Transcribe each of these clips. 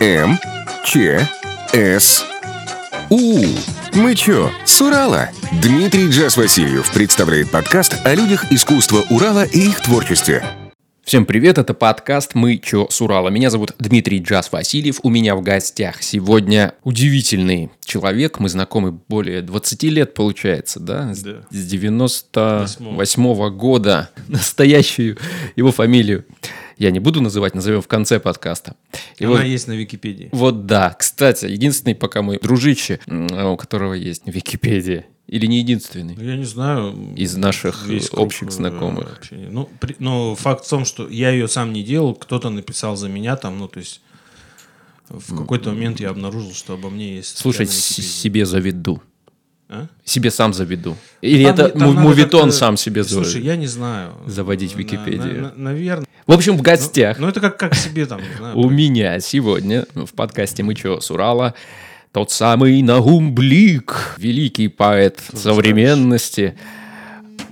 М, Ч, С, У. Мы чё, с Урала? Дмитрий Джаз Васильев представляет подкаст о людях искусства Урала и их творчестве. Всем привет, это подкаст «Мы чё с Урала». Меня зовут Дмитрий Джаз Васильев, у меня в гостях сегодня удивительный человек, мы знакомы более 20 лет, получается, да? С- Да. С 98 года, настоящую его фамилию. Я не буду называть, назовем в конце подкаста. И Она вот- есть на Википедии. вот да, кстати, единственный пока мой дружище, у которого есть Википедия, или не единственный. Я не знаю. Из наших, весь круг, общих э, знакомых. Ну, при- но факт в том, что я ее сам не делал, кто-то написал за меня там, ну, то есть в какой-то момент я обнаружил, что обо мне есть. Слушай, себе заведу. А? Себе сам заведу. Или Там это там мувитон сам себе Слушай, заводит? я не знаю. Заводить На- Википедию. наверное. В общем, в гостях Ну, это как, как себе там, знаю. у меня сегодня в подкасте «Мы чё, с Урала» тот самый Нагум Блик, великий поэт современности.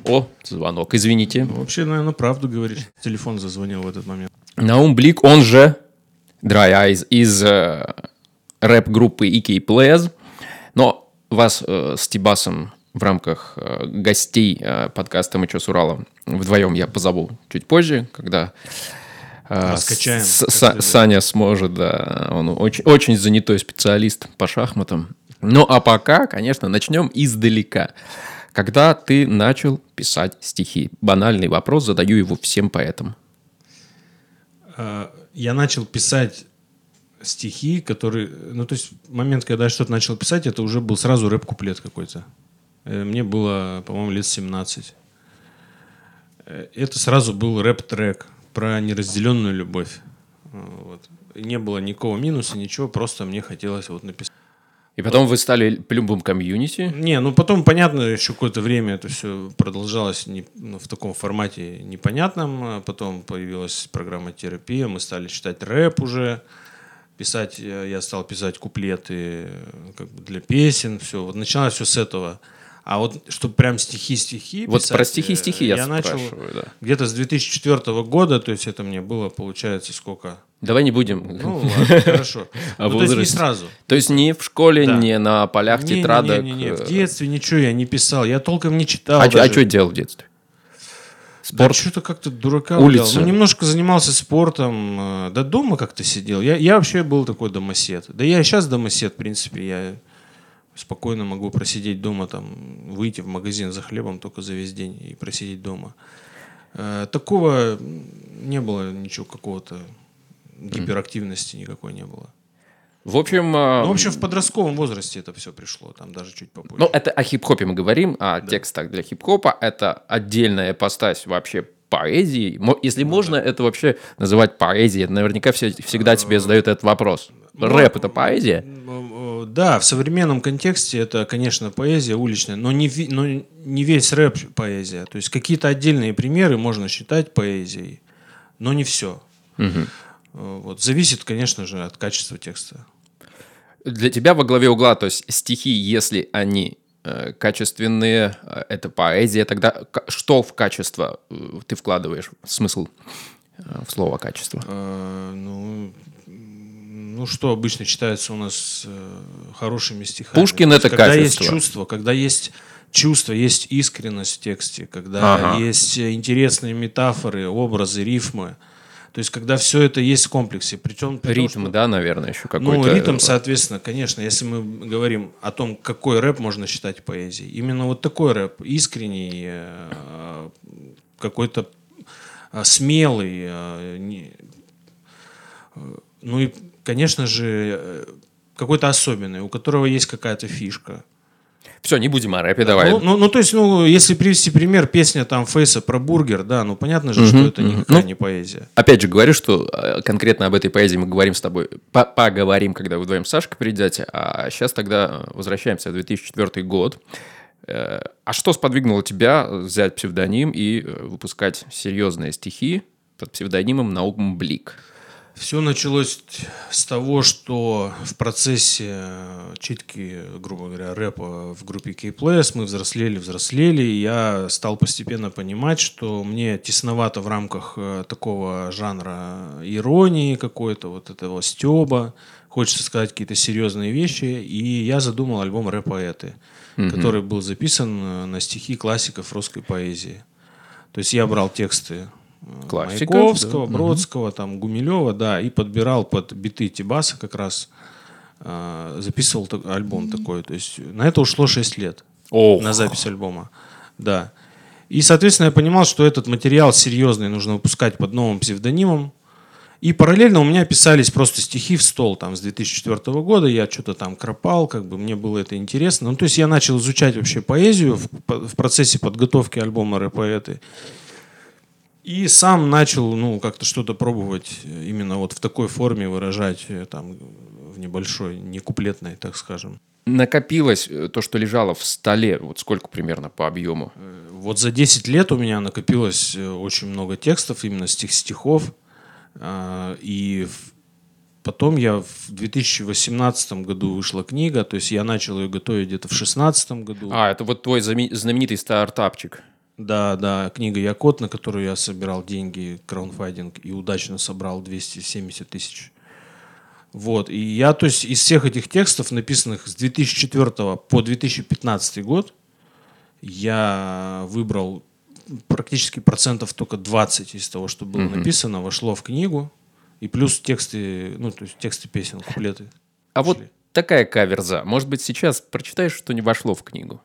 О, звонок, извините. Ну, Вообще, наверное, правду говоришь. Телефон зазвонил в этот момент. Наум Блик, он же Dry Eyes из э, рэп-группы EK Players. Но вас э, с Тибасом в рамках э, гостей э, подкаста «Мы чё с Урала» вдвоем я позову чуть позже, когда э, Раскачаем, С-. Саня сможет, да, он очень, очень занятой специалист по шахматам. Ну а пока, конечно, начнем издалека. Когда ты начал писать стихи? Банальный вопрос, задаю его всем поэтам. А, я начал писать стихи, которые... Ну, то есть момент, когда я что-то начал писать, это уже был сразу рэп-куплет какой-то. Э, Мне было, по-моему, лет 17. Э, Это сразу был рэп-трек про неразделенную любовь. Э, Вот. Не было никакого минуса, ничего, просто мне хотелось вот написать. И потом вы стали плюмбом комьюнити. Не, ну потом, понятно, еще какое-то время это все продолжалось не- ну, в таком формате непонятном. А Потом появилась программа терапия, мы стали читать рэп уже, писать, э, я стал писать куплеты э, как бы для песен, все. Вот начиналось все с этого. А вот чтобы прям стихи-стихи Вот писать, про стихи-стихи я, я начал да. где-то с 2004 года, то есть это мне было, получается, сколько? Давай не будем. Ну, ладно, хорошо. Ну, то есть не сразу. То есть не в школе, Да. не на полях Не, тетрадок. Не, не, не, э, В детстве ничего я не писал. Я толком не читал. А, чё- а что делал в детстве? Да Спорт? что-то как-то дурака Улица. Ну, немножко занимался спортом. э, Да дома как-то сидел. Я, я вообще был такой домосед. Да я и сейчас домосед, в принципе. Я спокойно могу просидеть дома, там, выйти в магазин за хлебом только за весь день и просидеть дома. Э, Такого не было ничего какого-то гиперактивности никакой не было. В общем, э, Ну, в общем, в подростковом возрасте это все пришло, там даже чуть попозже. ну, это о хип-хопе мы говорим, о текстах для хип-хопа. Это отдельная постась вообще поэзии. Если Ну можно это вообще называть поэзией, наверняка все, всегда Э, тебе задают этот вопрос. ну, Рэп — это поэзия? Э, Да, в современном контексте это, конечно, поэзия уличная, но не, но не весь рэп поэзия. То есть какие-то отдельные примеры можно считать поэзией, но не все. Вот. Зависит, конечно же, от качества текста. Для тебя во главе угла, то есть стихи, если они э, качественные, э, это поэзия, тогда что в качество э, ты вкладываешь, смысл в слово качество? Э, Ну, ну, что обычно считается у нас хорошими стихами? Пушкин это когда качество. есть чувство, когда есть чувство, есть искренность в тексте, когда Ага. есть интересные метафоры, образы, рифмы. То есть, когда все это есть в комплексе. Причем, при том, Ритм, что- да, наверное, еще какой-то. Ну, ритм, соответственно, конечно, если мы говорим о том, какой рэп можно считать поэзией, именно вот такой рэп, искренний, э, какой-то э, смелый, э, э, ну и, конечно же, э, какой-то особенный, у которого есть какая-то фишка. Все, не будем о рэпе, давай. Ну, ну, ну, то есть, ну, если привести пример, песня там Фейса про бургер, да, ну, понятно же, что это никакая Ну, не поэзия. Опять же говорю, что э, конкретно об этой поэзии мы говорим с тобой, по- поговорим, когда вы вдвоем с Сашкой придете, а сейчас тогда э, возвращаемся в 2004 год. Э, А что сподвигнуло тебя взять псевдоним и выпускать серьезные стихи под псевдонимом Наум Блик? Все началось с того, что в процессе читки, грубо говоря, рэпа в группе K-Players мы взрослели, взрослели, и я стал постепенно понимать, что мне тесновато в рамках э, такого жанра иронии какой-то, вот этого стеба, хочется сказать какие-то серьезные вещи, и я задумал альбом «Рэп-поэты», mm-hmm. который был записан э, на стихи классиков русской поэзии. То есть я брал тексты Классиков, Маяковского, да. Бродского, там, Гумилева, да, и подбирал под биты Тибаса как раз, э, записывал так- альбом такой. То есть на это ушло 6 лет, Ох. на запись альбома, да. И, соответственно, я понимал, что этот материал серьезный нужно выпускать под новым псевдонимом. И параллельно у меня писались просто стихи в стол там с 2004 года. Я что-то там кропал, как бы мне было это интересно. Ну, то есть я начал изучать вообще поэзию в, в процессе подготовки альбома «Рэп-поэты». И сам начал, ну, как-то что-то пробовать э, именно вот в такой форме выражать, э, там, в небольшой, не куплетной, так скажем. Накопилось э, то, что лежало в столе, вот сколько примерно по объему? Вот за 10 лет у меня накопилось очень много текстов, именно стих стихов. А, И потом я в 2018 году вышла книга, то есть я начал ее готовить где-то в 2016 году. А, это вот твой знаменитый стартапчик. Да, да, книга Якот, на которую я собирал деньги, краунфайдинг, и удачно собрал 270 тысяч. Вот, и я, то есть, из всех этих текстов, написанных с 2004 по 2015 год, я выбрал практически процентов только 20 из того, что было написано, вошло в книгу, и плюс тексты, ну, то есть тексты песен, куплеты. А вот такая каверза. Может быть, сейчас прочитаешь, что не вошло в книгу?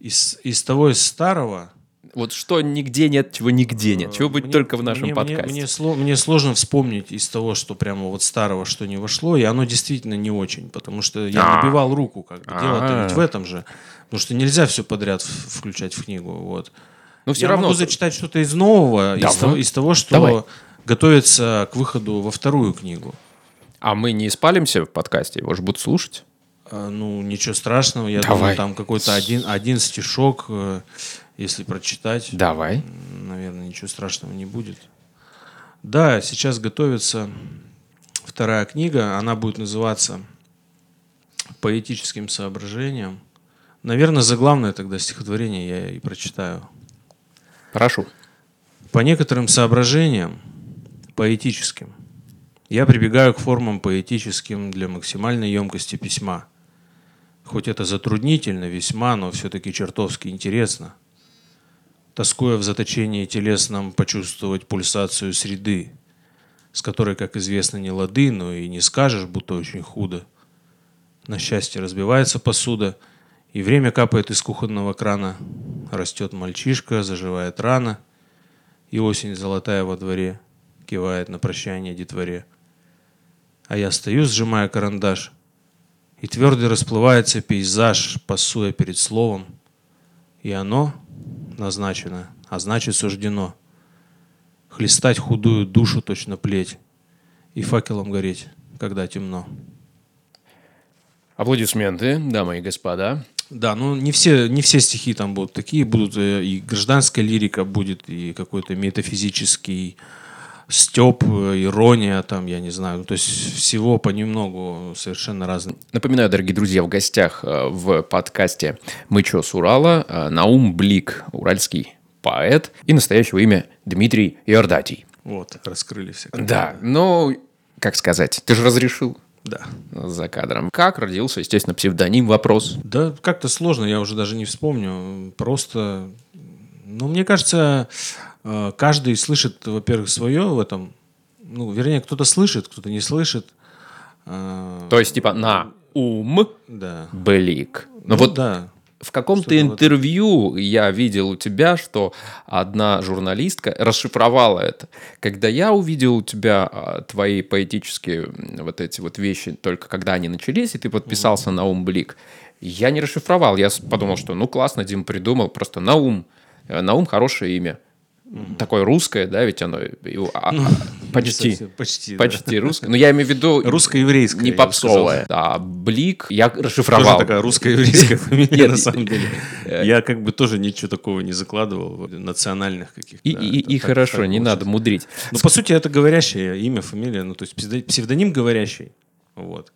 Из, из того, из старого, Вот что нигде нет, чего нигде нет. Чего будет Мне- только в нашем мне, подкасте. Мне, мне сло- мне сложно вспомнить из того, что прямо вот старого, что не вошло, и оно действительно не очень, потому что я А. набивал руку, как бы. Дело-то А. ведь в этом же. Потому что нельзя все подряд в- включать в книгу. Вот. Но все я равно... могу зачитать что-то из нового, из Давай. того, из того, что Давай. готовится к выходу во вторую книгу. А мы не спалимся в подкасте, его же будут слушать. А, Ну, ничего страшного. Я Давай. думаю, там какой-то один, один стишок, э, если прочитать. Давай. наверное, ничего страшного не будет. Да, сейчас готовится вторая книга. Она будет называться «Поэтическим соображением». Наверное, заглавное тогда стихотворение я и прочитаю. Прошу. По некоторым соображениям, поэтическим, я прибегаю к формам поэтическим для максимальной емкости письма. Хоть это затруднительно весьма, но все-таки чертовски интересно. Тоскуя в заточении телесном почувствовать пульсацию среды, с которой, как известно, не лады, но и не скажешь, будто очень худо. На счастье разбивается посуда, и время капает из кухонного крана. Растет мальчишка, заживает рана, и осень золотая во дворе кивает на прощание детворе. А я стою, сжимая карандаш, и твердый расплывается пейзаж, пасуя перед словом, и оно назначено, а значит суждено хлестать худую душу точно плеть и факелом гореть, когда темно. Аплодисменты, дамы и господа. Да, ну не все, не все стихи там будут такие, будут э, и гражданская лирика будет, и какой-то метафизический степ, э, ирония, там, я не знаю, ну, то есть всего понемногу совершенно разные. Напоминаю, дорогие друзья, в гостях э, в подкасте «Мы чё, с Урала» э, Наум Блик, уральский поэт, и настоящего имя Дмитрий Иордатий. Вот, раскрыли все. Да, ну, как сказать, ты же разрешил Да. за кадром. Как родился, естественно, псевдоним «Вопрос». Да, как-то сложно, я уже даже не вспомню. Просто, ну, мне кажется, каждый слышит, во-первых, свое в этом. Ну, вернее, кто-то слышит, кто-то не слышит. Э, То есть, типа, на ум Да. Блик. Ну, Ну вот да. В каком-то интервью я видел у тебя, что одна журналистка расшифровала это. Когда я увидел у тебя а, твои поэтические вот эти вот вещи, только когда они начались, и ты подписался на ум Блик, я не расшифровал. Я подумал, что ну классно, Дим придумал, просто Наум. Э, Наум хорошее имя. Такое русское, да, ведь оно. и- а- а- Почти. совсем, почти. да. Почти русская. Но я имею в виду... Русско-еврейская, Не попсовая. Да, Блик я Тоже расшифровал. такая русско-еврейская фамилия, на самом деле. Я как бы тоже ничего такого не закладывал, национальных каких-то. И, и- хорошо, не надо мудрить. Ну, по сути, это говорящее имя, фамилия, ну, то есть псевдо- псевдоним говорящий. Вот.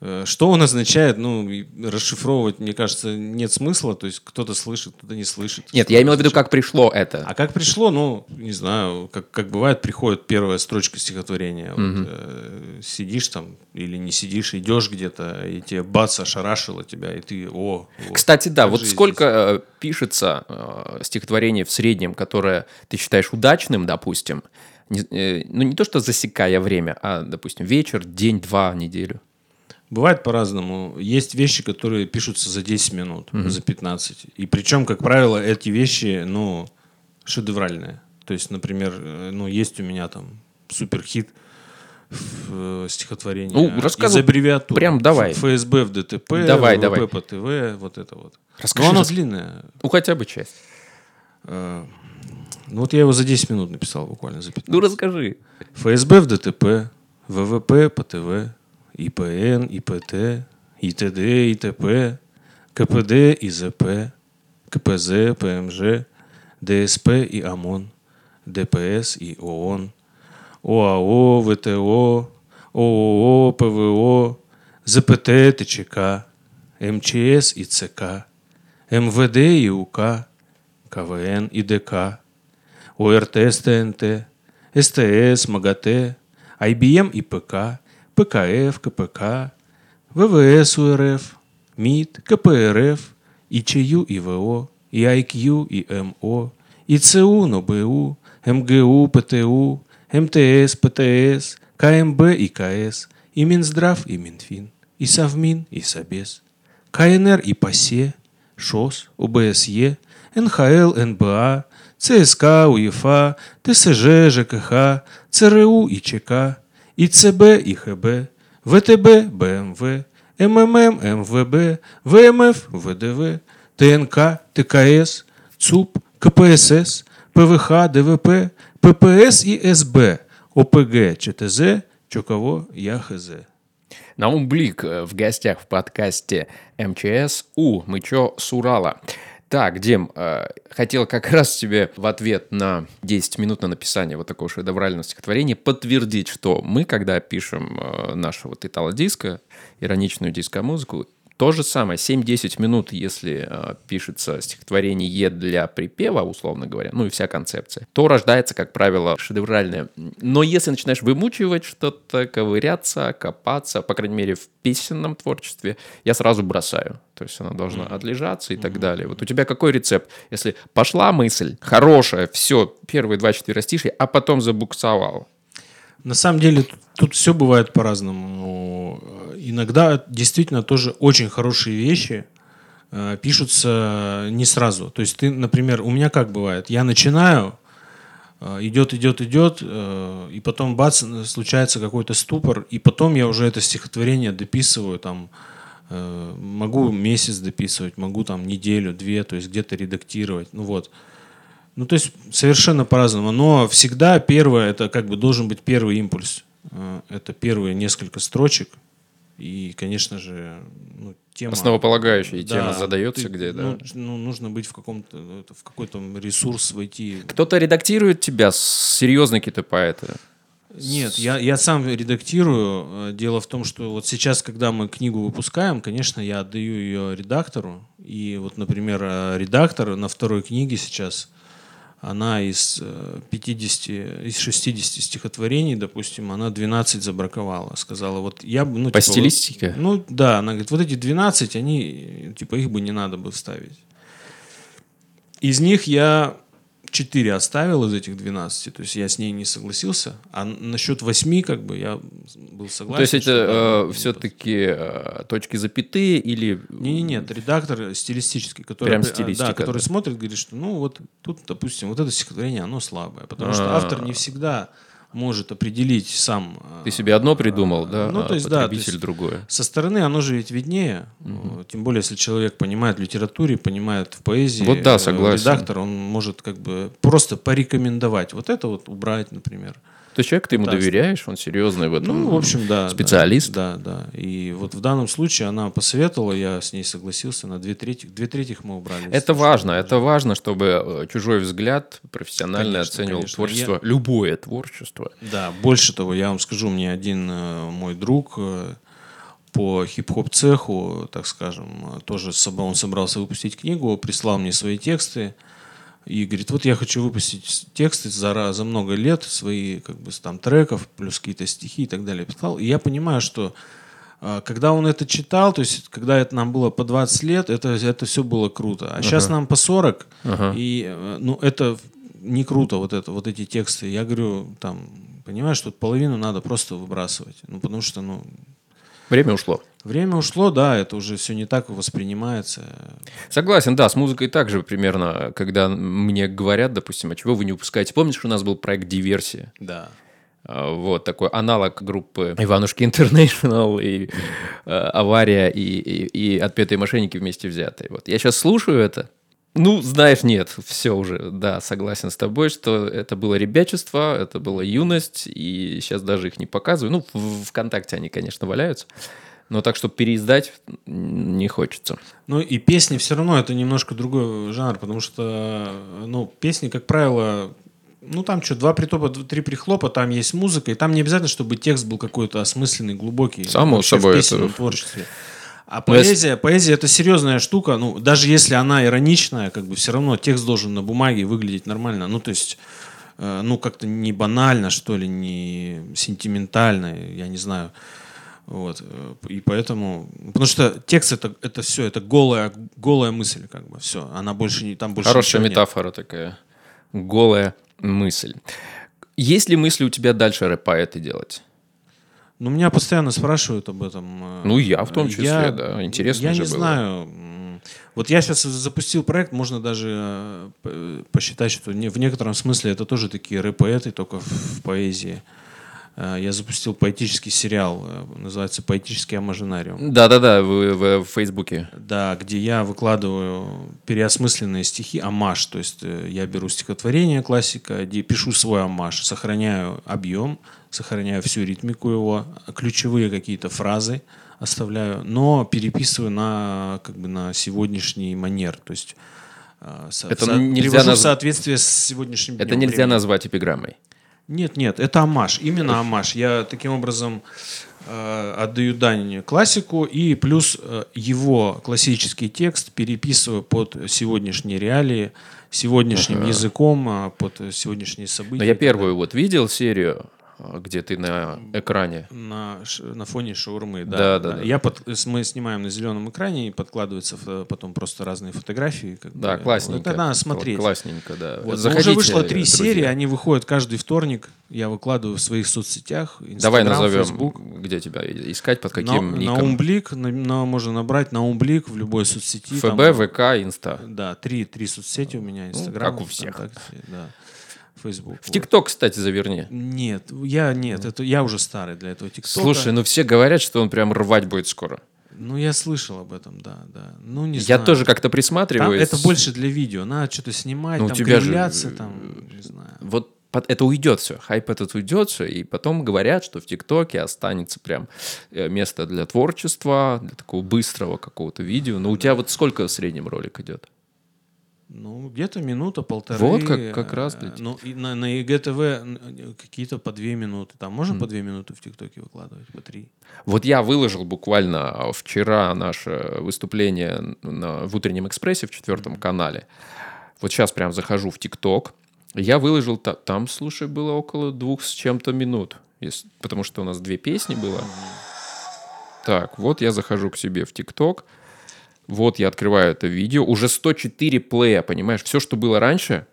Э, Что он означает, ну, расшифровывать, мне кажется, нет смысла. То есть кто-то слышит, кто-то не слышит. Нет, я имел в виду, как пришло это. А как пришло, ну, не знаю, как, как бывает, приходит первая строчка стихотворения. Вот, э, сидишь там или не сидишь, идешь где-то, и тебе бац, ошарашило тебя, и ты, о. вот, Кстати, да, вот сколько э, пишется э, стихотворений в среднем, которое ты считаешь удачным, допустим, не- э, ну не то, что засекая время, а, допустим, вечер, день, два, неделю. Бывает по-разному. Есть вещи, которые пишутся за 10 минут, за 15. И причем, как правило, эти вещи, ну, шедевральные. То есть, например, э, ну, есть у меня там суперхит в э, стихотворении. Ну, из рассказывай. аббревиатур. Прям давай. ФСБ в ДТП, Давай, ВВП давай. по ТВ, вот это вот. Расскажи, Но оно рас- длинное. Ну, хотя бы часть. Э, Ну, вот я его за 10 минут написал буквально, за 15. Ну, расскажи. ФСБ в ДТП, ВВП по ТВ, ИПН, ИПТ, ИТД, ИТП, КПД, ИЗП, КПЗ, ПМЖ, ДСП и ОМОН, ДПС и ООН, ОАО, ВТО, ООО, ПВО, ЗПТ, ТЧК, МЧС и ЦК, МВД и УК, КВН и ДК, ОРТ ТНТ, СТС, МАГАТЭ, IBM и ПК, ПКФ, КПК, ВВС УРФ, МИД, КПРФ, ИЧЮ и ВО, и IQ и МО, ИЦУ, НОБУ, МГУ, ПТУ, МТС, ПТС, КМБ и КС, и Минздрав и Минфин, и Совмин и Собес, КНР и ПАСЕ, ШОС, ОБСЕ, НХЛ, НБА, ЦСКА, УЕФА, ТСЖ, ЖКХ, ЦРУ и ЧК, и ЦБ и ХБ, ВТБ, БМВ, МММ, МВБ, ВМФ, ВДВ, ТНК, ТКС, ЦУП, КПСС, ПВХ, ДВП, ППС и СБ, ОПГ, ЧТЗ, чё кого, я хз. Наум Блик в гостях в подкасте МЧС У. Мы чё с Урала. Так, Дим, э, хотел как раз тебе в ответ на 10 минут на написание вот такого шедеврального стихотворения подтвердить, что мы, когда пишем э, нашу вот итало-диско, ироничную диско-музыку, то же самое, 7-10 минут, если э, пишется стихотворение для припева, условно говоря, ну и вся концепция, то рождается, как правило, шедевральное. Но если начинаешь вымучивать что-то, ковыряться, копаться, по крайней мере, в песенном творчестве, я сразу бросаю. То есть она должна отлежаться и так далее. Вот у тебя какой рецепт? Если пошла мысль, хорошая, все, первые два четверостишия, а потом забуксовал. На самом деле тут, все бывает по-разному. Э, Иногда действительно тоже очень хорошие вещи э, пишутся не сразу. То есть ты, например, у меня как бывает, я начинаю, э, идет, идет, идет, и потом бац, случается какой-то ступор, и потом я уже это стихотворение дописываю там, могу месяц дописывать, могу там неделю, две, то есть где-то редактировать, ну вот. Ну, то есть совершенно по-разному. Но всегда первое, это как бы должен быть первый импульс. Э, Это первые несколько строчек. И, конечно же, ну, тема... Основополагающая Да, тема задается ты- где, да. ну, ну, нужно быть в каком-то, в какой-то ресурс войти. Кто-то редактирует тебя, серьезные какие-то поэты. Нет, я, я сам редактирую. Э, Дело в том, что вот сейчас, когда мы книгу выпускаем, конечно, я отдаю ее редактору. И вот, например, э, редактор на второй книге сейчас, она из э, 50, из 60 стихотворений, допустим, она 12 забраковала. Сказала, вот я бы... Ну, По типа, вот- стилистике? ну да, она говорит, вот эти 12, они, типа, их бы не надо бы вставить. Из них я 4 оставил из этих 12, то есть я с ней не согласился. А насчет 8, как бы, я был согласен. То есть что это ну, все-таки точки запятые или... не, не, нет, редактор стилистический, который, Прям а, стилистика, да, который да. смотрит, говорит, что ну вот тут, допустим, вот это стихотворение, оно слабое, потому что А. автор не всегда может определить сам. Ты а, себе одно придумал, да, ну, а то есть, да, то есть другое. Со стороны оно же ведь виднее. Э, Тем более, если человек понимает в литературе, понимает в поэзии. Вот да, э, согласен. Редактор, он может как бы просто порекомендовать. Вот это вот убрать, например. То есть человек, ты ему Пытаться. доверяешь, он серьезный в этом Ну, в общем, да. специалист. Да, да, да. И вот в данном случае она посоветовала, я с ней согласился, на две трети, две трети мы убрали. Это важно, это важно, чтобы э, чужой взгляд профессионально Конечно, оценивал конечно. творчество, Я- любое творчество. Да, больше того, я вам скажу, мне один э, мой друг э, по хип-хоп цеху, так скажем, тоже он собрался выпустить книгу, прислал мне свои тексты и говорит, вот я хочу выпустить тексты за, за много лет, свои как бы там треков, плюс какие-то стихи и так далее. И я понимаю, что э, когда он это читал, то есть когда это нам было по 20 лет, это, это все было круто. А сейчас нам по 40, и э, ну, это не круто, вот, это, вот эти тексты. Я говорю, там, понимаешь, тут половину надо просто выбрасывать. Ну, потому что, ну, Время ушло. время ушло, да, это уже все не так воспринимается. Согласен, да, с музыкой также примерно, когда мне говорят, допустим, а чего вы не выпускаете? Помнишь, у нас был проект «Диверсия»? Да. А, Вот такой аналог группы Иванушки Интернешнл и э, Авария и, и, и Отпетые мошенники вместе взятые. Вот я сейчас слушаю это. Ну, знаешь, нет, все уже, да, согласен с тобой, что это было ребячество, это была юность, и сейчас даже их не показываю. Ну, в ВКонтакте они, конечно, валяются, но так, чтобы переиздать, не хочется. Ну и песни все равно это немножко другой жанр, потому что, ну, песни, как правило, ну там что, два притопа, три прихлопа, там есть музыка, и там не обязательно, чтобы текст был какой-то осмысленный, глубокий. Само собой, в песенном это- творчестве. А Но если- поэзия, поэзия это серьезная штука, ну даже если она ироничная, как бы все равно текст должен на бумаге выглядеть нормально, ну то есть э, ну как-то не банально что ли, не сентиментально, я не знаю. Вот. э, И поэтому... Потому что текст это, это все, это голая, голая мысль, как бы. Все. Она больше не... Там больше Хорошая ничего нет. метафора такая, голая мысль. Есть ли мысли у тебя дальше рэп-поэты делать? Ну, меня постоянно спрашивают об этом. э, Ну, я в том числе, Я- да. Интересно Я же не было. знаю. Вот я сейчас запустил проект, можно даже э, посчитать, что в некотором смысле это тоже такие рэп-поэты, только в, поэзии. Э, Я запустил поэтический сериал, называется «Поэтический амажинариум». Да-да-да, в, в- в Фейсбуке. Да, где я выкладываю переосмысленные стихи, амаш, то есть я беру стихотворение классика, пишу свой амаш, сохраняю объем, сохраняю всю ритмику его, ключевые какие-то фразы оставляю, но переписываю на как бы на сегодняшний манер, то есть э, со- Это со- нельзя привожу в наз- соответствие с сегодняшним Это нельзя времени. назвать эпиграммой. Нет, нет, это амаш, именно амаш. Я таким образом э, отдаю дань классику и плюс э, его классический текст переписываю под сегодняшние реалии, сегодняшним языком, а, под сегодняшние события. Но я первую вот видел серию, где ты на экране. На, на фоне шаурмы, Да, да. да, да. Я под- мы снимаем на зеленом экране, и подкладываются потом просто разные фотографии. как Да, бы. классненько. Это надо смотреть. Классненько, да. Вот. Заходите, уже вышло три друзья. серии, они выходят каждый вторник. Я выкладываю в своих соцсетях. Давай Инстаграм, назовем, Фейсбук. где тебя искать, под каким на, ником. Наумблик, на, на- можно набрать Наумблик в любой соцсети. ФБ, там, ВК, Инста. Да, три, три соцсети у меня. Инстаграм, как у всех. Да, Фейсбук. В ТикТок, кстати, заверни. Нет, я нет, это я уже старый для этого ТикТока. Слушай, ну все говорят, что он прям рвать будет скоро. Ну, я слышал об этом, да, да. Ну, не Я знаю. тоже как-то Там присматриваюсь. это больше для видео. Надо что-то снимать, Ну, там тебя же, кривляться, э, там, не знаю. Вот это уйдет все, хайп этот уйдет все, и потом говорят, что в ТикТоке останется прям э, место для творчества, для такого быстрого какого-то видео. Но у тебя вот сколько в среднем ролик идет? Ну, где-то минута, полторы. Вот как- как раз для э, Ну, и на, на ЕГТВ н- какие-то по две минуты. Там можно по две минуты в ТикТоке выкладывать? По три? Вот я выложил буквально вчера наше выступление на- в утреннем экспрессе в четвертом канале. Вот сейчас прям захожу в ТикТок. Я выложил, та- там, слушай, было около двух с чем-то минут. Если- потому что у нас две песни было. Так, вот я захожу к себе в ТикТок. Вот я открываю это видео. Уже 104 плея, понимаешь? Все, что было раньше,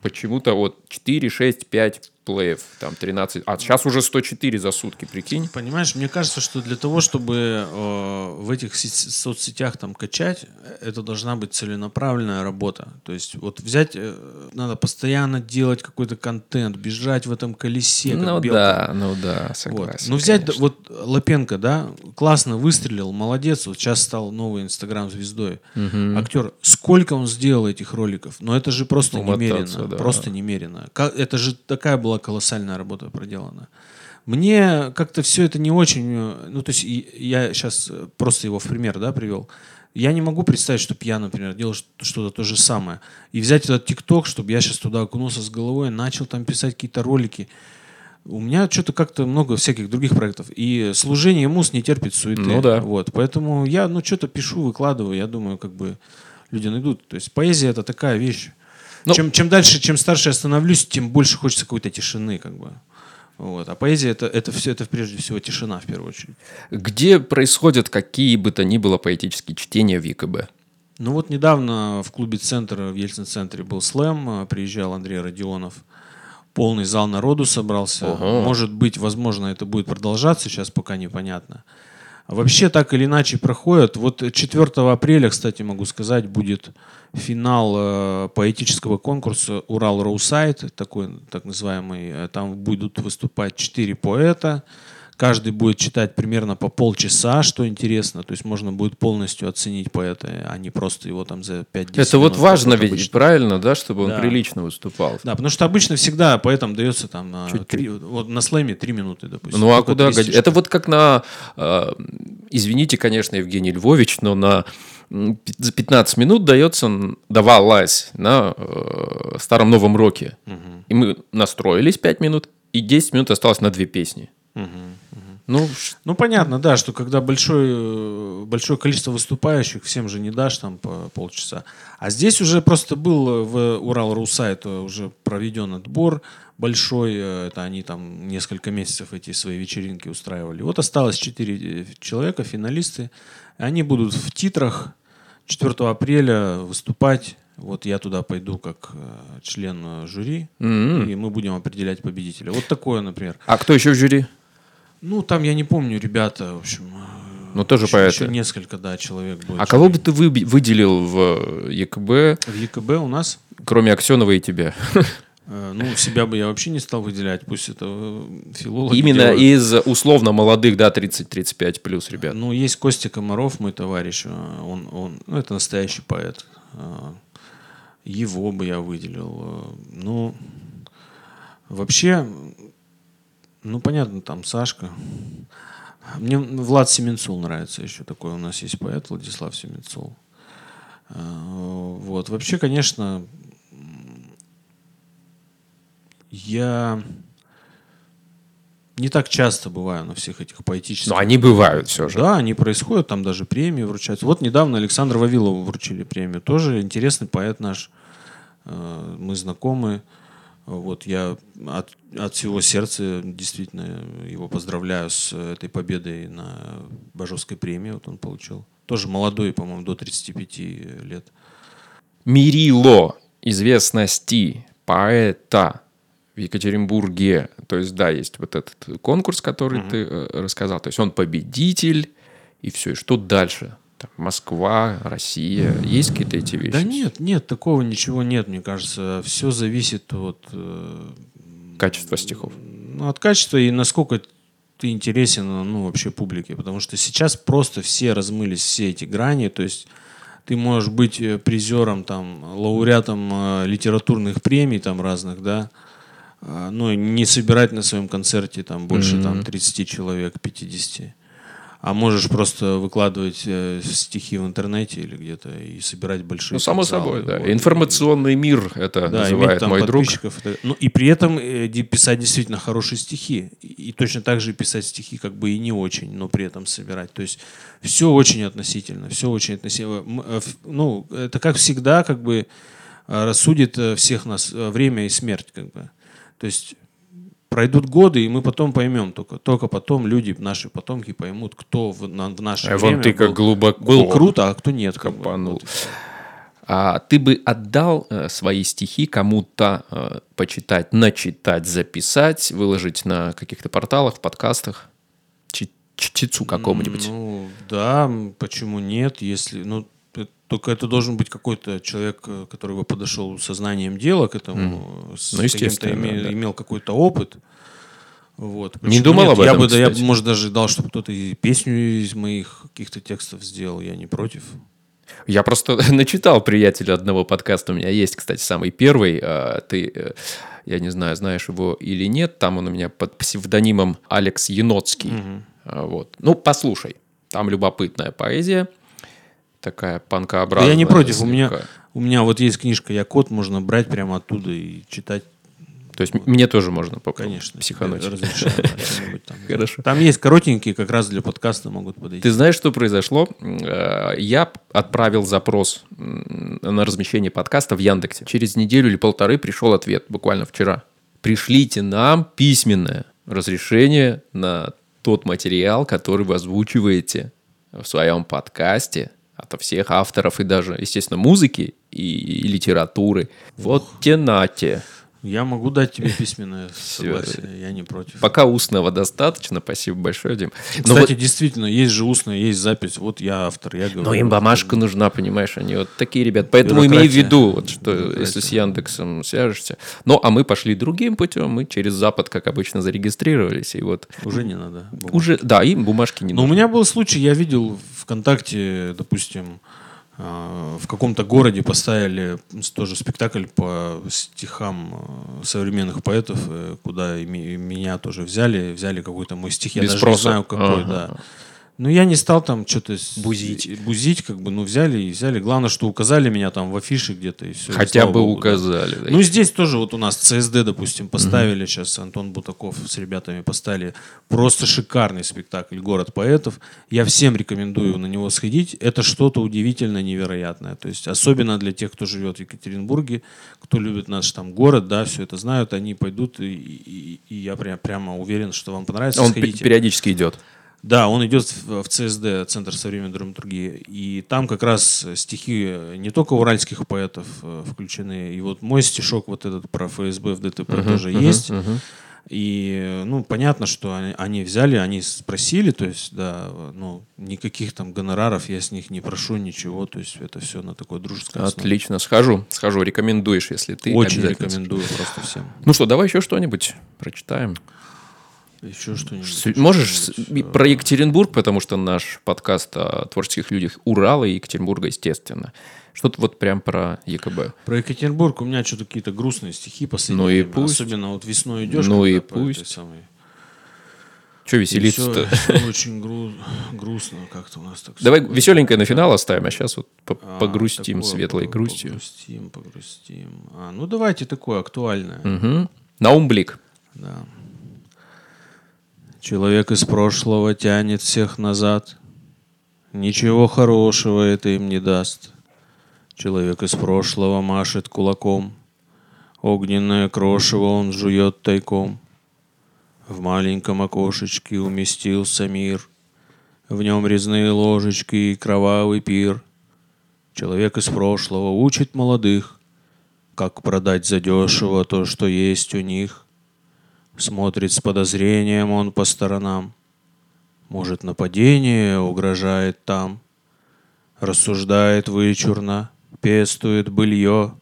почему-то вот 4, 6, 5 плеев, там 13. А сейчас уже 104 за сутки, прикинь. Понимаешь, мне кажется, что для того, чтобы э, в этих се- соцсетях там качать, э, это должна быть целенаправленная работа. То есть вот взять, э, надо постоянно делать какой-то контент, бежать в этом колесе, как Ну белка. да, ну да, Вот. согласен. Ну взять конечно. вот Лапенко, да, классно выстрелил, молодец, вот сейчас стал новой инстаграм-звездой. Актер, сколько он сделал этих роликов? Но это же просто Умотаться, немерено, да. просто немерено. Это же такая была была колоссальная работа проделана. Мне как-то все это не очень... э, Ну, то есть я сейчас просто его в пример да, привел. Я не могу представить, чтобы я, например, делал что-то то же самое. И взять этот ТикТок, чтобы я сейчас туда окунулся с головой, начал там писать какие-то ролики. У меня что-то как-то много всяких других проектов. И служение мус не терпит суеты. Ну да. Вот, поэтому я, ну, что-то пишу, выкладываю. Я думаю, как бы люди найдут. То есть поэзия это такая вещь. Ну- чем, чем дальше, чем старше я становлюсь, тем больше хочется какой-то тишины, как бы. Вот. А поэзия это, это все, это прежде всего тишина в первую очередь. Где происходят какие бы то ни было поэтические чтения в ЕКБ? Ну вот недавно в клубе «Центр» в Ельцин-центре был слэм, э, приезжал Андрей Родионов. Полный зал народу собрался. Ого. Может быть, возможно, это будет продолжаться, сейчас пока непонятно. Вообще так или иначе проходят. Вот 4 апреля, кстати, могу сказать, будет финал э, поэтического конкурса «Урал Роусайд», такой так называемый. Э, Там будут выступать четыре поэта. Каждый будет читать примерно по полчаса, что интересно. То есть можно будет полностью оценить поэта, а не просто его там за 5-10 Это вот важно ведь, обычно. правильно, да, чтобы он Да. прилично выступал. Да, потому что обычно всегда поэтам дается там на, Чуть-чуть. три- вот на слэме 3 минуты, допустим. Ну а куда годится? Это вот как на, э, извините, конечно, Евгений Львович, но на за 15 минут дается, давалась на э, старом новом роке. И мы настроились 5 минут, и 10 минут осталось на две песни. Ну, Ну, понятно, да, что когда большое, э, большое количество выступающих, всем же не дашь там по полчаса. А здесь уже просто был э, в Урал Русайт уже проведен отбор большой. э, Это они там несколько месяцев эти свои вечеринки устраивали. Вот осталось 4 человека, финалисты. Они будут в титрах 4 апреля выступать. Вот я туда пойду как член жюри, М-м. и мы будем определять победителя. Вот такое, например. а кто еще в жюри? Ну, там я не помню, ребята, в общем. э, Ну, тоже еще, поэты. еще несколько, да, человек будет. А кого бы ты выделил в ЕКБ, В ЕКБ у нас, кроме Аксенова и тебя? э, ну, себя бы я вообще не стал выделять, пусть это э, филологи Именно делают. из условно молодых, да, 30-35 плюс ребят. Ну, есть Костя Комаров, мой товарищ, э, он, он, ну, это настоящий поэт. Э, Его бы я выделил. Э, Ну, вообще, ну, понятно, там Сашка. Мне Влад Семенцул нравится еще такой. У нас есть поэт Владислав Семенцул. Э, Вот. Вообще, конечно, я не так часто бываю на всех этих поэтических Но они бывают все же. да, они происходят, там даже премии вручаются. Вот недавно Александру Вавилову вручили премию. Тоже интересный поэт наш. Э, Мы знакомы. Вот я от, от всего сердца действительно его поздравляю с этой победой на Бажовской премии. Вот он получил. Тоже молодой, по-моему, до 35 лет. Мерило известности поэта в Екатеринбурге. То есть, да, есть вот этот конкурс, который ты э, рассказал. То есть, он победитель, и все. И что дальше? Там, Москва, Россия. Есть какие-то эти вещи? Да нет, нет, такого ничего нет, мне кажется. Все зависит от э, Качество стихов. Ну, от качества и насколько ты интересен, ну, вообще публике. Потому что сейчас просто все размылись, все эти грани. То есть ты можешь быть э, призером, там, лауреатом э, литературных премий там разных, да, а, ну, и не собирать на своем концерте там больше там 30 человек, 50. А можешь просто выкладывать э, стихи в интернете или где-то и собирать большие Ну, само залы. собой, да. Вот. Информационный мир это Да, называет иметь там мой друг. Это- Ну, и при этом э, писать действительно хорошие стихи. И, и точно так же писать стихи как бы и не очень, но при этом собирать. То есть все очень относительно, все очень относительно. Э, Ну, это как всегда как бы рассудит всех нас время и смерть как бы. То есть пройдут годы, и мы потом поймем, только, только потом люди, наши потомки поймут, кто в, на- в наше А время вон ты как был, глубоко был круто, а кто нет. копанул. Вот. А ты бы отдал э, свои стихи кому-то э, почитать, начитать, записать, выложить на каких-то порталах, подкастах? Чтецу какому-нибудь? Ну, да, почему нет, если, ну, только это должен быть какой-то человек, э, который бы подошел со знанием дела к этому, с Ну, естественно, име- да. имел какой-то опыт. Вот. Не Почему думал нет? об я этом, бы, да, я бы, может, даже дал, чтобы кто-то и песню из моих каких-то текстов сделал, я не против. Я просто начитал приятеля одного подкаста. У меня есть, кстати, самый первый. э, Ты, э, Я не знаю, знаешь его или нет. Там он у меня под псевдонимом Алекс Еноцкий. А, Вот. Ну, послушай. Там любопытная поэзия. Такая Да панкообразная. я не против. У меня, у меня вот есть книжка «Я кот», можно брать прямо оттуда и читать. То есть м- мне тоже можно попробовать Конечно. психануть. разрешаю, да, там. Хорошо. Там есть коротенькие, как раз для подкаста могут подойти. Ты знаешь, что произошло? Э, Я отправил запрос на размещение подкаста в Яндексе. Через неделю или полторы пришел ответ, буквально вчера. Пришлите нам письменное разрешение на тот материал, который вы озвучиваете в своем подкасте от всех авторов и даже, естественно, музыки и, и литературы. Вот те нате. Я могу дать тебе письменное согласие, я не против. Пока устного достаточно. Спасибо большое, Дим. Но Кстати, вот- действительно, есть же устная, есть запись. Вот я автор, я говорю. Но им бумажка нужна, понимаешь, они вот такие ребят. Поэтому имей в виду, вот, что Бюрократия. если с Яндексом свяжешься. Ну, а мы пошли другим путем, мы через Запад, как обычно, зарегистрировались, и вот Уже не надо. уже, да, им бумажки не Но у нужны. меня был случай, я видел ВКонтакте, допустим, э, в каком-то городе поставили тоже спектакль по стихам э, современных поэтов, э, куда и меня тоже взяли, взяли какой-то мой стих, я Без даже спроса. не знаю какой, Ага. да. Ну, я не стал там что-то... Бузить. Бузить, как бы, ну, взяли и взяли. Главное, что указали меня там в афише где-то, и все. Хотя бы указали. да. Ну, здесь тоже вот у нас CSD, допустим, поставили сейчас, Антон Бутаков с ребятами поставили. Просто шикарный спектакль «Город поэтов». Я всем рекомендую на него сходить. Это что-то удивительно невероятное. То есть, особенно для тех, кто живет в Екатеринбурге, кто любит наш там город, да, все это знают, они пойдут, и, и- и я прям, прямо уверен, что вам понравится. Он Сходите. периодически идет. Да, он идет в, ЦСД, Центр современной драматургии, и там как раз стихи не только уральских поэтов э, включены, и вот мой стишок вот этот про ФСБ в ДТП тоже есть. И, э, ну, понятно, что они, они взяли, они спросили, то есть, да, ну, никаких там гонораров я с них не прошу, ничего, то есть это все на такой дружеской основе. Отлично, схожу, схожу, рекомендуешь, если ты Очень рекомендую просто всем. Ну что, давай еще что-нибудь прочитаем. Еще что-нибудь. Можешь что-нибудь, и про Екатеринбург, потому что наш подкаст о творческих людях Урала и Екатеринбурга, естественно. Что-то вот прям про ЕКБ. Про Екатеринбург у меня что-то какие-то грустные стихи последние. Ну и время. пусть. Особенно вот весной идешь. Ну и пусть. самой- И веселиться-то? очень гру- грустно как-то у нас так. Давай всё. веселенькое на финал оставим, а сейчас вот А, погрустим такое, светлой по- грустью. Погрустим, погрустим. А, ну давайте такое актуальное. Мгм. Наум Блик. Да. Человек из прошлого тянет всех назад. Ничего хорошего это им не даст. Человек из прошлого машет кулаком. Огненное крошево он жует тайком. В маленьком окошечке уместился мир. В нем резные ложечки и кровавый пир. Человек из прошлого учит молодых, как продать задешево то, что есть у них. Смотрит с подозрением он по сторонам. Может, нападение угрожает там. Рассуждает вычурно, пестует былье.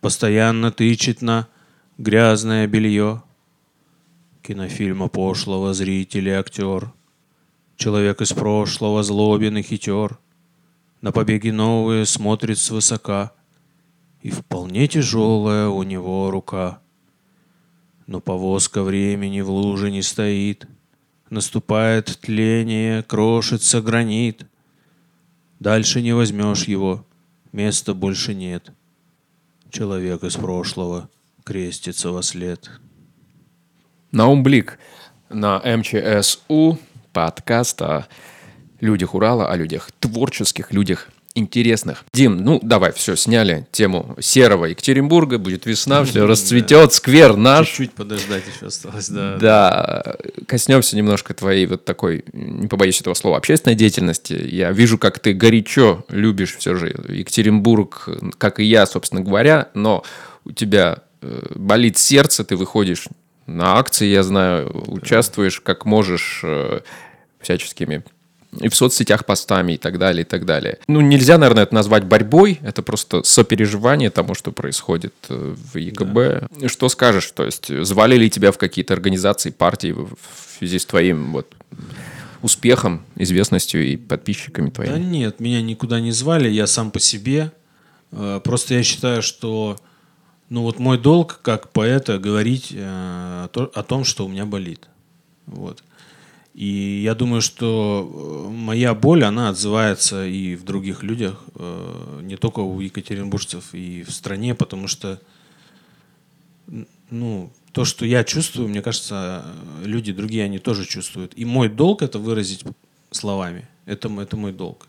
Постоянно тычет на грязное белье. Кинофильма пошлого зритель актер. Человек из прошлого злобен и хитер. На побеги новые смотрит свысока. И вполне тяжелая у него рука. Но повозка времени в луже не стоит. Наступает тление, крошится гранит. Дальше не возьмешь его, места больше нет. Человек из прошлого крестится во след. Наум Блик на МЧСУ подкаст о людях Урала, о людях творческих, людях интересных. Дим, ну давай, все, сняли тему серого Екатеринбурга, будет весна, все расцветет, сквер наш. Чуть-чуть подождать еще осталось, да. Да, коснемся немножко твоей вот такой, не побоюсь этого слова, общественной деятельности. Я вижу, как ты горячо любишь все же Екатеринбург, как и я, собственно говоря, но у тебя э, болит сердце, ты выходишь на акции, я знаю, участвуешь как можешь э, всяческими и в соцсетях постами и так далее, и так далее. Ну, нельзя, наверное, это назвать борьбой, это просто сопереживание тому, что происходит э, в ЕКБ. Что скажешь? То есть, звали ли тебя в какие-то организации, партии в связи с твоим вот успехом, известностью и подписчиками Да твоими? нет, меня никуда не звали, я сам по себе. Э, Просто я считаю, что Ну вот мой долг как поэта говорить э, о том, что у меня болит. Вот. И я думаю, что э, моя боль, она отзывается и в других людях, э, не только у екатеринбуржцев, и в стране, потому что ну, то, что я чувствую, мне кажется, люди другие, они тоже чувствуют. И мой долг это выразить словами. Это, это мой долг.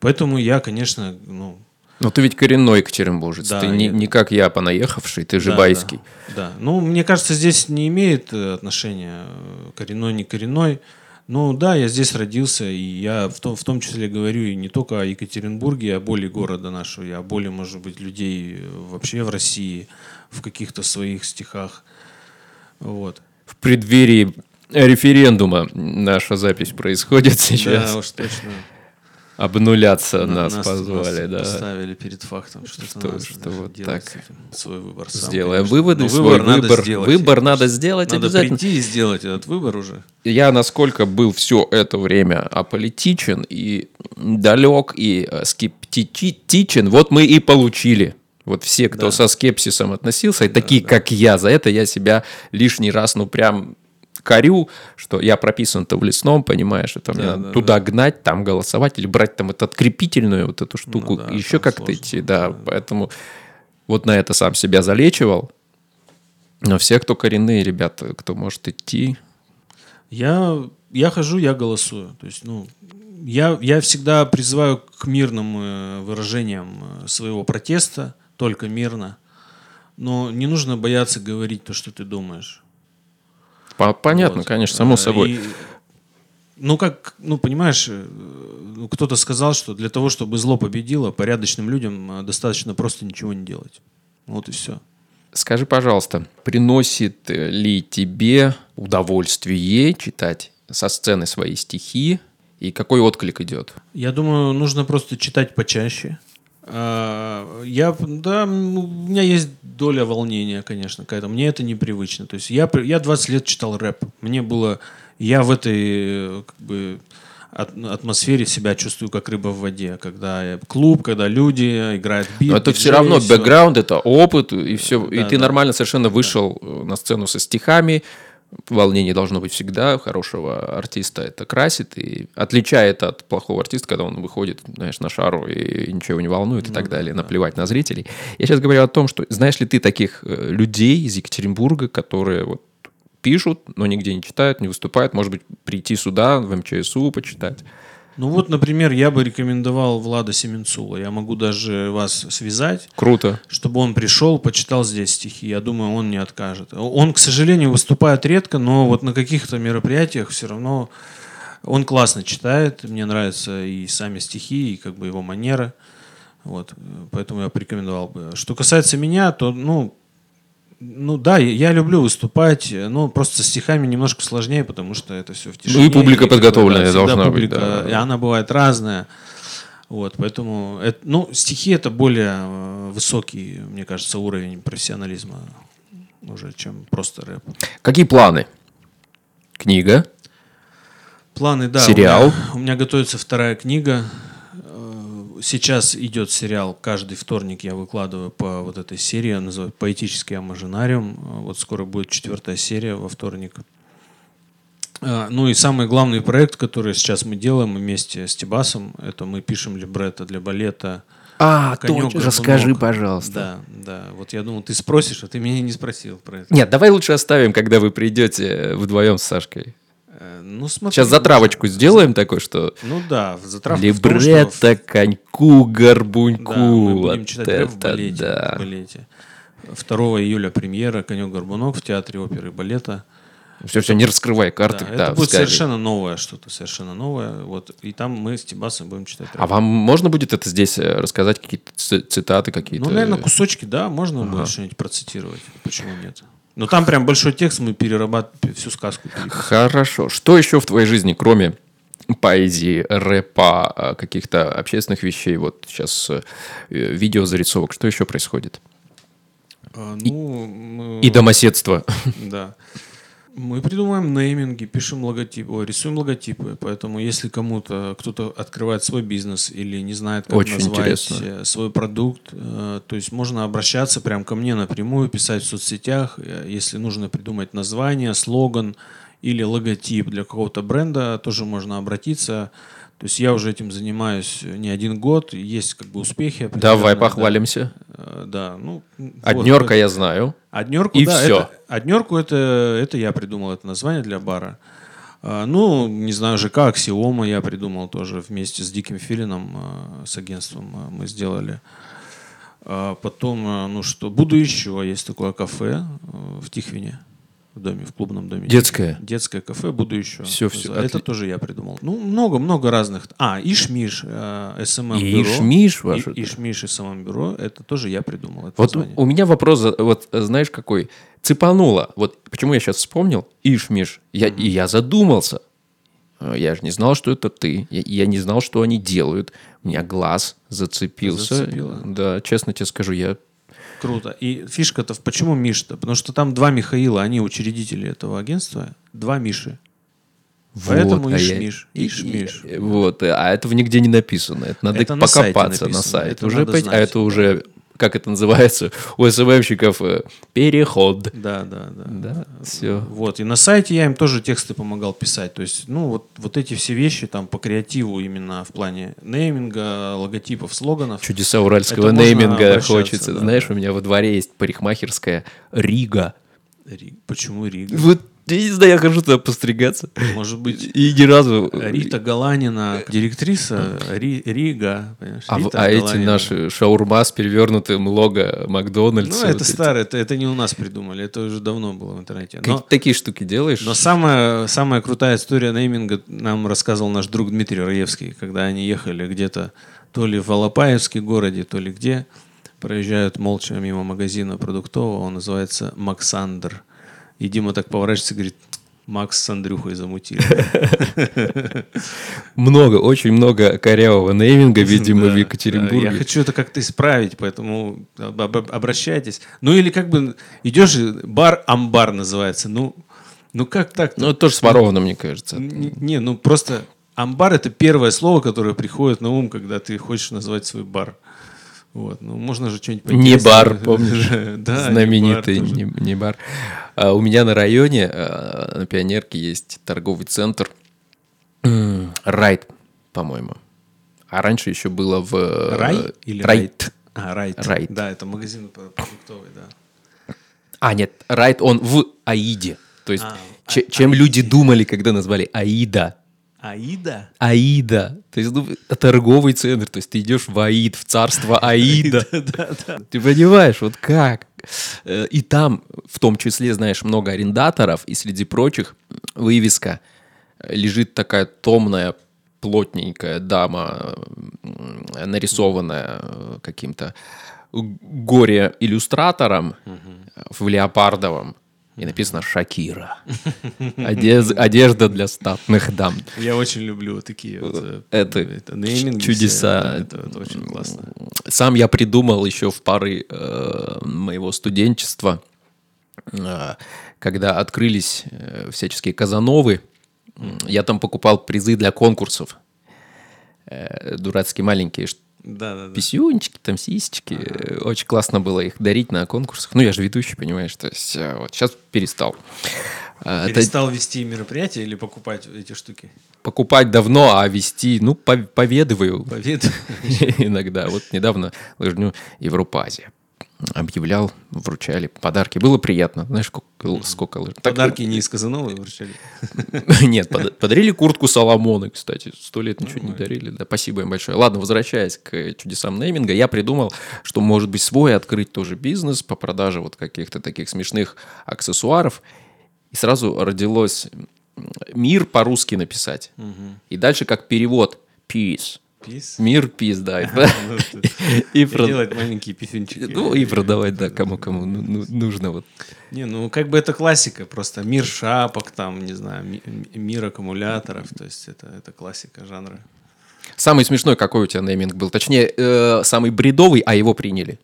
Поэтому я, конечно, ну, Но ты ведь коренной екатеринбуржец. Да, ты не, я- не как я, понаехавший, ты же Да, байский. Да, да. Ну, мне кажется, здесь не имеет э, отношения э, коренной, не коренной. Ну да, я здесь родился, и я в том, в том числе говорю и не только о Екатеринбурге, о боли города нашего, и о боли, может быть, людей э, вообще в России, в каких-то своих стихах. Вот. В преддверии референдума наша запись происходит сейчас. Да, уж точно. Обнуляться На- нас, позвали, нас да. поставили перед фактом, что, Что- надо что вот так. свой выбор сам, Сделаем конечно. выводы, Но свой надо выбор. сделать, Выбор надо сделать Надо обязательно. прийти и сделать этот выбор уже. Я насколько был все это время аполитичен и далек и э, скептичен, вот мы и получили. Вот все, кто Да. со скепсисом относился, и такие, как я, за это я себя лишний раз, ну, прям корю, что я прописан-то в лесном, понимаешь, это мне Да, да, туда гнать, там голосовать, или брать там эту открепительную вот эту штуку, да, еще как-то идти, да, поэтому вот на это сам себя залечивал. Но все, кто коренные ребята, кто может идти, Я, я хожу, я голосую. То есть, ну, я, я всегда призываю к мирным э, выражениям э, своего протеста, только мирно. Но не нужно бояться говорить то, что ты думаешь. По- Понятно, Вот. конечно, само А, собой. и, ну, как, ну, понимаешь, э, ну, кто-то сказал, что для того, чтобы зло победило, порядочным людям э, достаточно просто ничего не делать. Вот и все. Скажи, пожалуйста, приносит э, ли тебе удовольствие читать со сцены свои стихи? И какой отклик идет? Я думаю, нужно просто читать почаще. А, Я, да, м, у меня есть доля волнения, конечно, какая-то. Мне это непривычно. То есть я, я 20 лет читал рэп. Мне было... Я в этой как бы, атмосфере себя чувствую как рыба в воде. Когда клуб, когда люди играют бит. Но это все равно бэкграунд, это опыт, и все. и Да, ты да. нормально совершенно вышел э, на сцену со стихами. Волнение должно быть всегда. Хорошего артиста это красит и отличает от плохого артиста, когда он выходит, знаешь, на шару и ничего не волнует и так далее, наплевать на зрителей. Я сейчас говорю о том, что знаешь ли ты таких э, людей из Екатеринбурга, которые вот пишут, но нигде не читают, не выступают, может быть, прийти сюда, в МЧСУ, почитать. Ну вот, например, я бы рекомендовал Влада Семенцула. Я могу даже вас связать. Круто. чтобы он пришел, почитал здесь стихи. Я думаю, он не откажет. Он, к сожалению, выступает редко, но вот на каких-то мероприятиях все равно он классно читает. Мне нравятся и сами стихи, и как бы его манера. Вот, поэтому я порекомендовал бы. Что касается меня, то, ну, ну да, я- люблю выступать, но просто со стихами немножко сложнее, потому что это все в тишине. Ну и публика бы, подготовленная всегда должна быть, публика, да. И она бывает разная. Вот, поэтому, это, ну, стихи это более э, высокий, мне кажется, уровень профессионализма уже, чем просто рэп. Какие планы? Книга. Планы, да. Сериал? У меня, у меня готовится вторая книга. Э, Сейчас идет сериал. Каждый вторник я выкладываю по вот этой серии. Она называется «Поэтический амажинариум». Э, Вот скоро будет четвертая серия во вторник. Э, Ну и самый главный проект, который сейчас мы делаем вместе с Тибасом, это мы пишем либретто для балета А, «Конек точно. Горбунок». Расскажи, пожалуйста. Да, да. Вот я думал, ты спросишь, а ты меня не спросил про это. Нет, давай лучше оставим, когда вы придете вдвоем с Сашкой. Э, Ну, смотри. Сейчас затравочку сделаем такой, что Ну да, затравка в том, что либретто коньку горбуньку. Да, мы будем Вот читать рэп в это балете, да. в балете. 2 июля премьера «Конек Горбунок» в Театре оперы и балета. Все, все, не раскрывай карты. Да, да, это будет Skype. совершенно новое что-то, совершенно новое. Вот. И там мы с Тибасом будем читать. А вам можно будет это здесь э, рассказать, какие-то ци- цитаты какие-то? Ну, наверное, кусочки, да, можно будет что-нибудь процитировать. Почему нет? Но там прям большой текст, мы перерабатываем всю сказку. Хорошо. Что еще в твоей жизни, кроме поэзии, рэпа, а, каких-то общественных вещей, вот сейчас э, видеозарисовок, что еще происходит? А, ну, мы- И домоседство. Да. Мы придумываем нейминги, пишем логотипы, ой, рисуем логотипы. Поэтому если кому-то кто-то открывает свой бизнес или не знает, как Очень назвать интересно. э, свой продукт, э, то есть можно обращаться прям ко мне напрямую, писать в соцсетях, э, если нужно придумать название, слоган или логотип для какого-то бренда, тоже можно обратиться. То есть я уже этим занимаюсь не один год, есть как бы успехи. Давай да. похвалимся. Э, Да, ну... Однерка вот. я знаю. Однерку, И да, всё. это- однерку это, это я придумал, это название для бара. А, ну, не знаю, ЖК Аксиома я придумал тоже вместе с Диким Филином, а, с агентством а, мы сделали. Потом, а, ну что, буду еще, есть такое кафе в Тихвине, в доме, в клубном доме. Детское? Детское кафе, буду еще. Всё, всё, Это отли- тоже я придумал. Ну, много-много разных. А, Ишмиш, а, SMM бюро. Ишмиш ваше? И- Ишмиш и SMM бюро, это тоже я придумал. Это Вот название. у меня вопрос, за- вот э, знаешь какой? Цепануло. Вот почему я сейчас вспомнил? Ишмиш. Я, И я задумался. Э, Я же не знал, что это ты. Я, я не знал, что они делают. У меня глаз зацепился. Зацепило. Да, честно тебе скажу, я... Круто. И фишка-то, в- почему Миш-то? Потому что там два Михаила, они учредители этого агентства, два Миши. Поэтому Вот, а я- Иш-Миш. и- Иш-Миш. и- Вот, а этого нигде не написано. Это надо Это на сайте покопаться на сайт. это Уже пойти- а это уже, как это называется, у СММщиков э, переход. Да, да, да. Да, все. Вот. И на сайте я им тоже тексты помогал писать. То есть, ну, вот, вот эти все вещи там по креативу именно в плане нейминга, логотипов, слоганов. Чудеса уральского Это нейминга хочется. да, Знаешь, да. у меня во дворе есть парикмахерская Рига. Ри- Почему Рига? Вот, я не знаю, я хожу туда постригаться. Может быть, И ни разу... Рита Галанина, директриса Ри- Рига. А, Рита а эти наши шаурма с перевернутым лого Макдональдса. Ну, вот это эти. старое, это, это не у нас придумали, это уже давно было в интернете. Как- Но, Такие штуки делаешь? но самая, самая крутая история нейминга нам рассказывал наш друг Дмитрий Раевский, когда они ехали где-то то ли в Алапаевске городе, то ли где, проезжают молча мимо магазина продуктового, он называется Максандр. И Дима так поворачивается и говорит, Макс с Андрюхой замутили. Много, очень много корявого нейминга, видимо, Да, в да. Екатеринбурге. Я хочу это как-то исправить, поэтому об- об- обращайтесь. Ну или как бы идешь, бар амбар называется. Ну, ну как так? Ну, это тоже своровано, мне кажется. Не, ну просто амбар это первое слово, которое приходит на ум, когда ты хочешь назвать свой бар. Вот, ну можно же что-нибудь Не бар, помнишь? Да, не Знаменитый бар тоже. не, не бар. А у меня на районе, а, на Пионерке, есть торговый центр. Райт, по-моему. А раньше еще было в... э, Рай или Райт. А, Райт. Райт. Да, это магазин продуктовый, да. А, нет, Райт, он в Аиде. То есть, А, а- чем Аиде. люди думали, когда назвали Аида. Аида? Аида. То есть, ну, торговый центр. То есть, ты идешь в Аид, в царство Аида. Да, да. Ты понимаешь, вот как? Э, И там, в том числе, знаешь, много арендаторов, и среди прочих вывеска э, лежит такая томная, плотненькая дама, м, нарисованная э, каким-то горе-иллюстратором в леопардовом. И написано «Шакира». Одез- Одежда для статных дам. Я очень люблю такие вот, э, Это нейминги все, чудеса. это, это очень классно. Сам я придумал еще в пары э, моего студенчества, э, когда открылись э, всяческие казановы, я там покупал призы для конкурсов. Э, дурацкие маленькие Да, да, да. писюнчики, там сисечки. Э, Очень классно было их дарить на конкурсах. Ну, я же ведущий, понимаешь, то есть э, вот сейчас перестал. Это Перестал вести мероприятия или покупать эти штуки? покупать давно, а вести, ну, пов- поведываю. Повед. Иногда. Вот недавно лыжню Европазия объявлял, вручали подарки. Было приятно. Знаешь, сколько, сколько лыж. Так, Подарки не из Казанова вручали. Нет, пода- подарили куртку Соломоны, кстати. Сто лет ничего не дарили. Да, спасибо им большое. Ладно, возвращаясь к чудесам нейминга, я придумал, что может быть свой открыть тоже бизнес по продаже вот каких-то таких смешных аксессуаров. И сразу родилось мир по-русски написать. И дальше как перевод peace. Пис. Мир пиз, да. И, делать маленькие писюнчики. ну, и продавать, да, кому-кому ну- ну- нужно. Вот. Не, ну как бы это классика, просто мир шапок, там, не знаю, ми- ми- мир аккумуляторов, то есть это, классика жанра. Самый смешной какой у тебя нейминг был? Точнее, э, самый бредовый, а его приняли.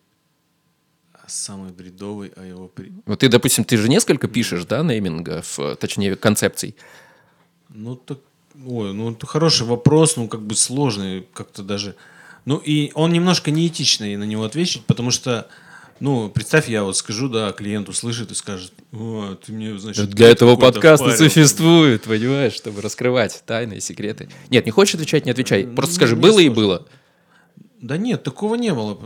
Самый бредовый, а его... при- Вот ты, допустим, ты же несколько пишешь, да, неймингов, э, точнее, концепций. Ну, так... Ой, ну, это хороший вопрос, ну, как бы сложный как-то даже. Ну, и он немножко неэтичный на него ответить, потому что, ну, представь, я вот скажу, да, клиент услышит и скажет, о, ты мне, значит... Для этого подкаста впарил». существует, понимаешь, чтобы раскрывать тайны и секреты. Нет, не хочешь отвечать, не отвечай. Просто Ну, скажи, было и сложно. было. Да нет, такого не было.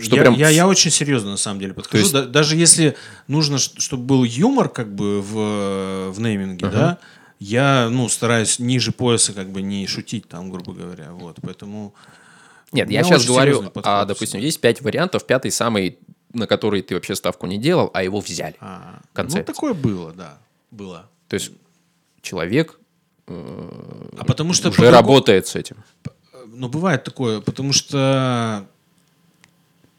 что я, прям я, я очень серьезно на самом деле подхожу. есть- Да- даже если нужно, чтобы был юмор как бы в, в нейминге, да, я ну стараюсь ниже пояса как бы не шутить там, грубо говоря, вот. Поэтому Нет, я сейчас говорю, а, допустим, есть пять вариантов, пятый самый, на который ты вообще ставку не делал, а его взяли. а, Концепция. ну такое было, да, было. То есть человек А потому что уже по-другому- работает с этим. Ну, бывает такое, потому что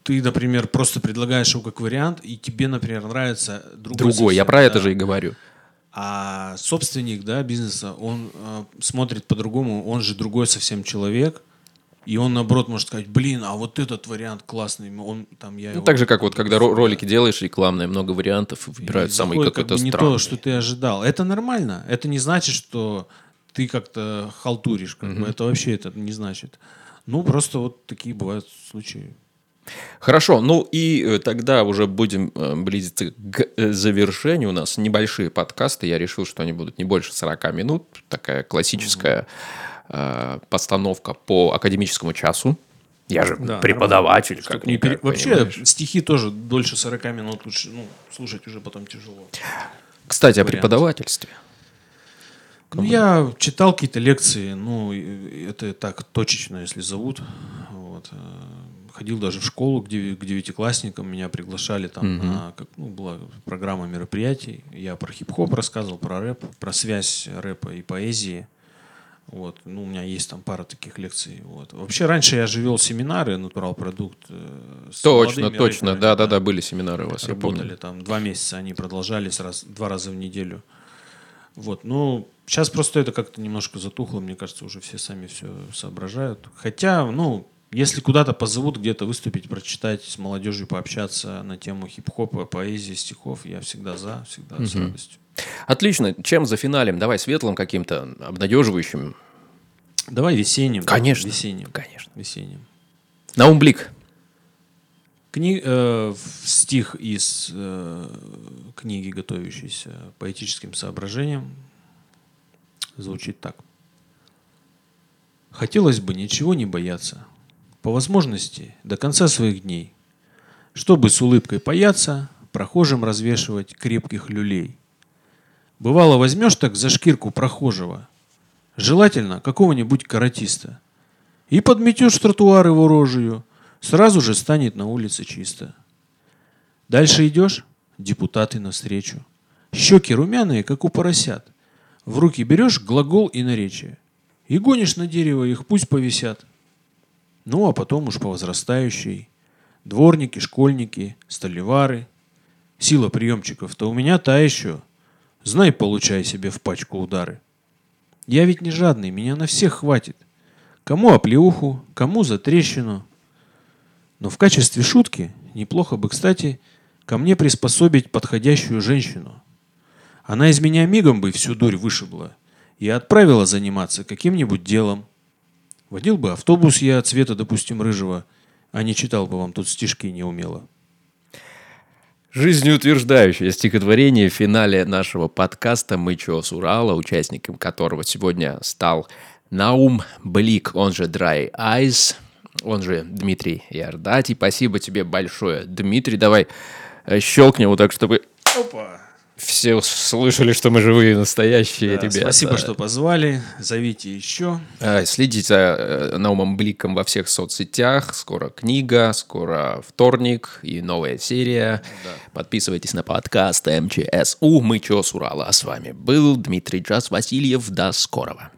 ты, например, просто предлагаешь его как вариант, и тебе, например, нравится другой. Другой, я про это да. же и говорю. А собственник да, бизнеса, он э, смотрит по-другому, он же другой совсем человек, и он, наоборот, может сказать, блин, а вот этот вариант классный, он там я Ну, его- так же, как вот, когда ро- ролики делаешь рекламные, много вариантов, и выбирают И самый заходит как какой-то бы не странный. то, что ты ожидал. Это нормально. Это не значит, что ты как-то халтуришь. Как бы. Это вообще это не значит. Ну, просто вот такие бывают случаи. Хорошо, ну и э, тогда уже будем э, близиться к э, завершению. У нас небольшие подкасты. Я решил, что они будут не больше 40 минут. Такая классическая э, постановка по академическому часу. Я же Да, преподаватель, как не пере- Вообще, понимаешь. стихи тоже дольше 40 минут лучше, ну, слушать уже потом тяжело. Кстати, о вариант. преподавательстве. Ну, я читал какие-то лекции, ну, это так точечно, если зовут. Вот. Ходил даже в школу к девятиклассникам, меня приглашали там на, как, ну, была программа мероприятий. Я про хип-хоп рассказывал, про рэп, про связь рэпа и поэзии. Вот. Ну, у меня есть там пара таких лекций. Вот. Вообще, раньше я же вел семинары «Натурал продукт». э, с Точно, точно. Да-да-да, были семинары у вас, я работали помню. там два месяца, они продолжались раз, два раза в неделю. Вот, ну, сейчас просто это как-то немножко затухло, мне кажется, уже все сами все соображают. Хотя, ну, если куда-то позовут где-то выступить, прочитать, с молодежью пообщаться на тему хип-хопа, поэзии, стихов, я всегда за, всегда с радостью. Отлично. Чем за финалем? Давай светлым каким-то, обнадеживающим. Давай весенним. Конечно. Весенним. Конечно. Весенним. Наум Блик. Кни- э, стих из э, книги, готовящейся поэтическим соображением, звучит так. Хотелось бы ничего не бояться, по возможности до конца своих дней, чтобы с улыбкой паяться, прохожим развешивать крепких люлей. Бывало, возьмешь так за шкирку прохожего, желательно какого-нибудь каратиста, и подметешь тротуар его рожью, сразу же станет на улице чисто. Дальше идешь, депутаты навстречу. Щеки румяные, как у поросят. В руки берешь глагол и наречие. И гонишь на дерево их, пусть повисят. Ну, а потом уж по возрастающей. Дворники, школьники, столевары. Сила приемчиков-то у меня та еще. Знай, получай себе в пачку удары. Я ведь не жадный, меня на всех хватит. Кому оплеуху, кому за трещину. Но в качестве шутки неплохо бы, кстати, ко мне приспособить подходящую женщину. Она из меня мигом бы всю дурь вышибла и отправила заниматься каким-нибудь делом. Водил бы автобус я цвета, допустим, рыжего, а не читал бы вам тут стишки неумело. Жизнеутверждающее стихотворение в финале нашего подкаста «Мы чё с Урала», участником которого сегодня стал Наум Блик, он же Dry Eyes, он же Дмитрий Ярдати. Спасибо тебе большое, Дмитрий. Давай э, щелкнем вот так, чтобы Опа! Все слышали, что мы живые, настоящие Да, ребята. спасибо, что позвали. Зовите еще. Э, Следите за э, Наумом Бликом во всех соцсетях. Скоро книга, скоро вторник и новая серия. Подписывайтесь на подкаст МЧСУ. Мы чё с Урала. А с вами был Дмитрий Джаз Васильев. До скорого.